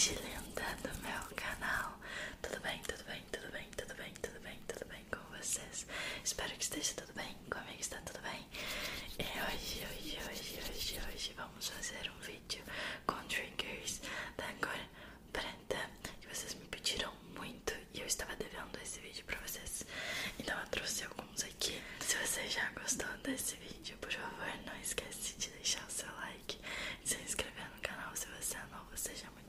gente linda do meu canal. Tudo bem, tudo bem, tudo bem, tudo bem, tudo bem, tudo bem com vocês? Espero que esteja tudo bem, comigo está tudo bem. E hoje, hoje, hoje, hoje, hoje vamos fazer um vídeo com triggers da cor preta Que vocês me pediram muito e eu estava devendo esse vídeo pra vocês. Então eu trouxe alguns aqui. Se você já gostou desse vídeo, por favor, não esquece de deixar o seu like se inscrever no canal. Se você é novo, seja muito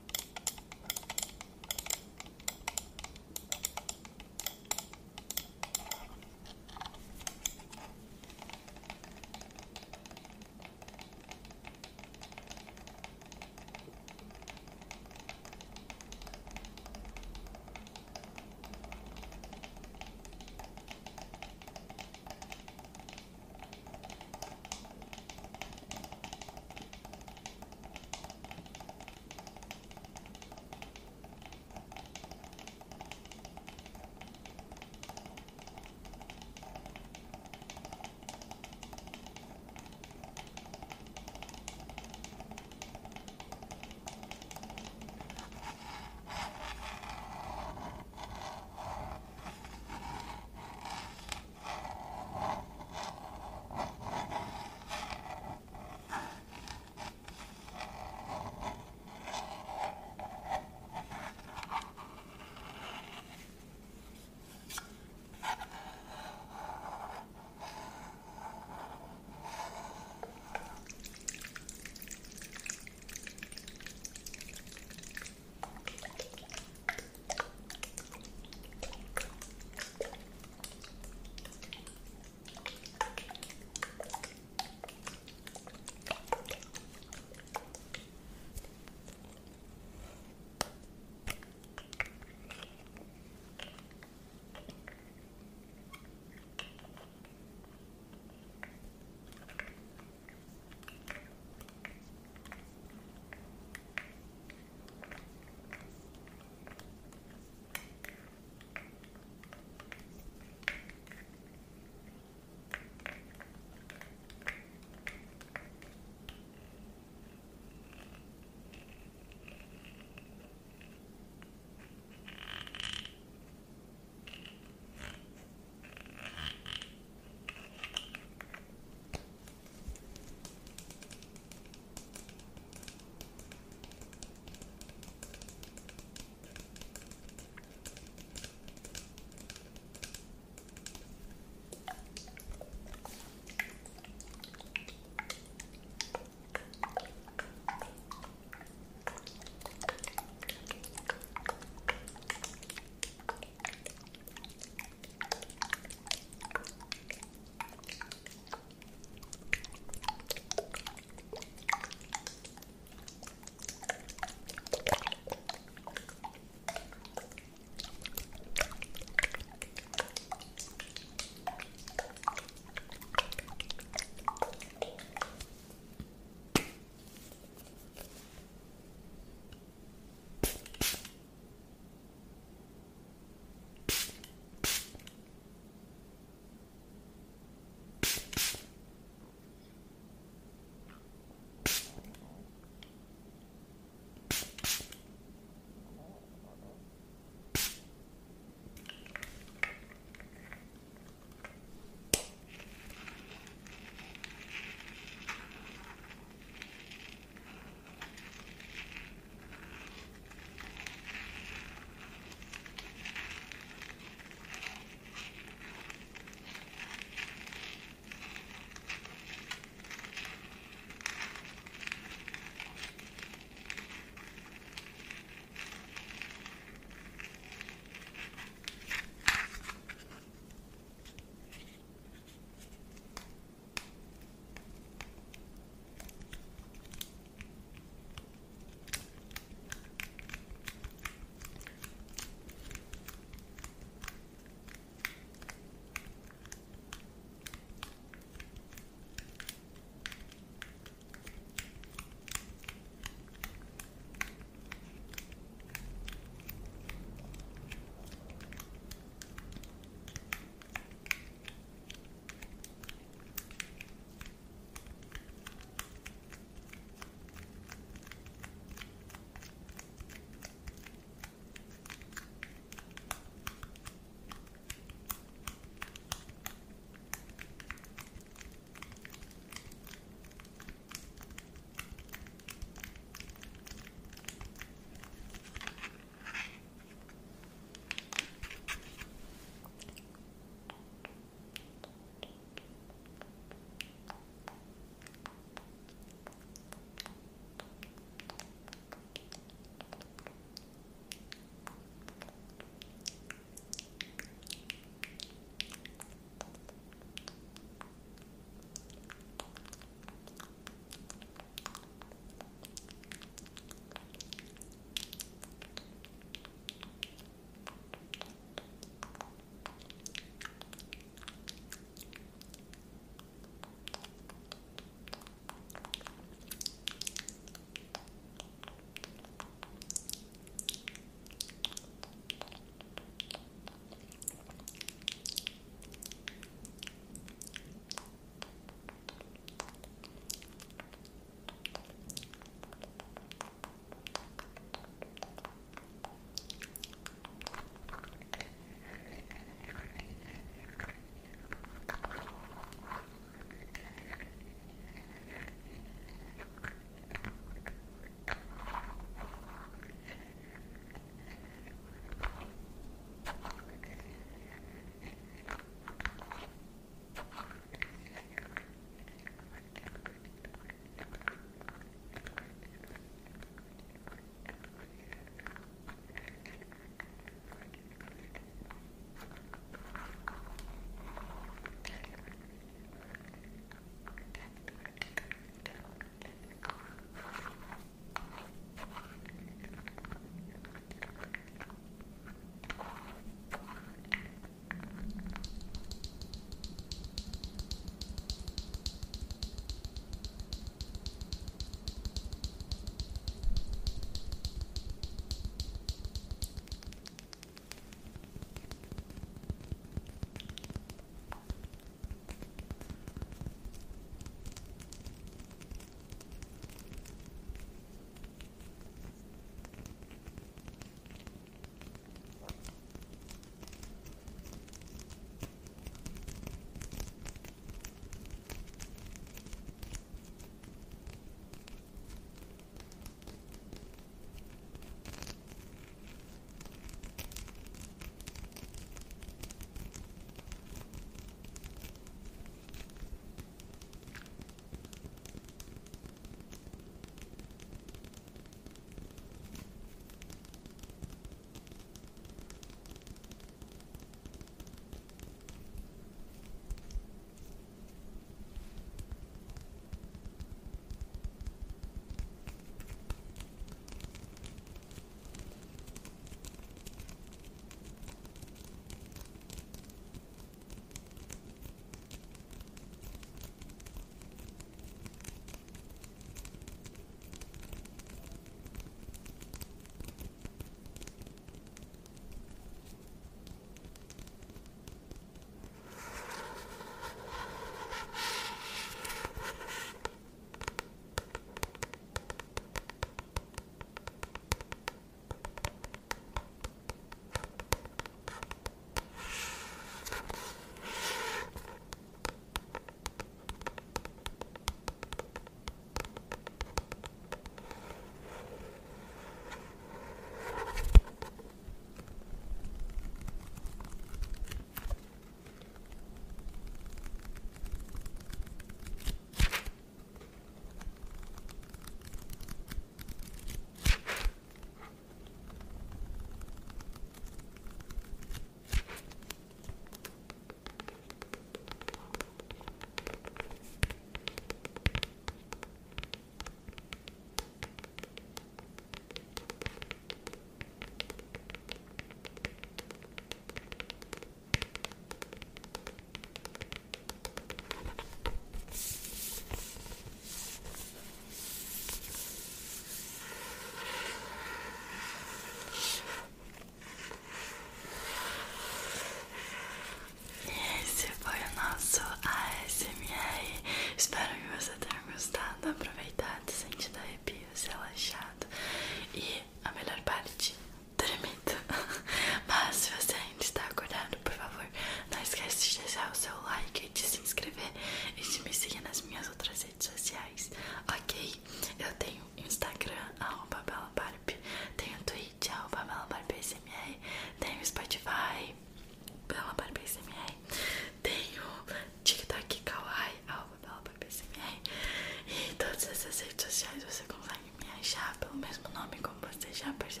você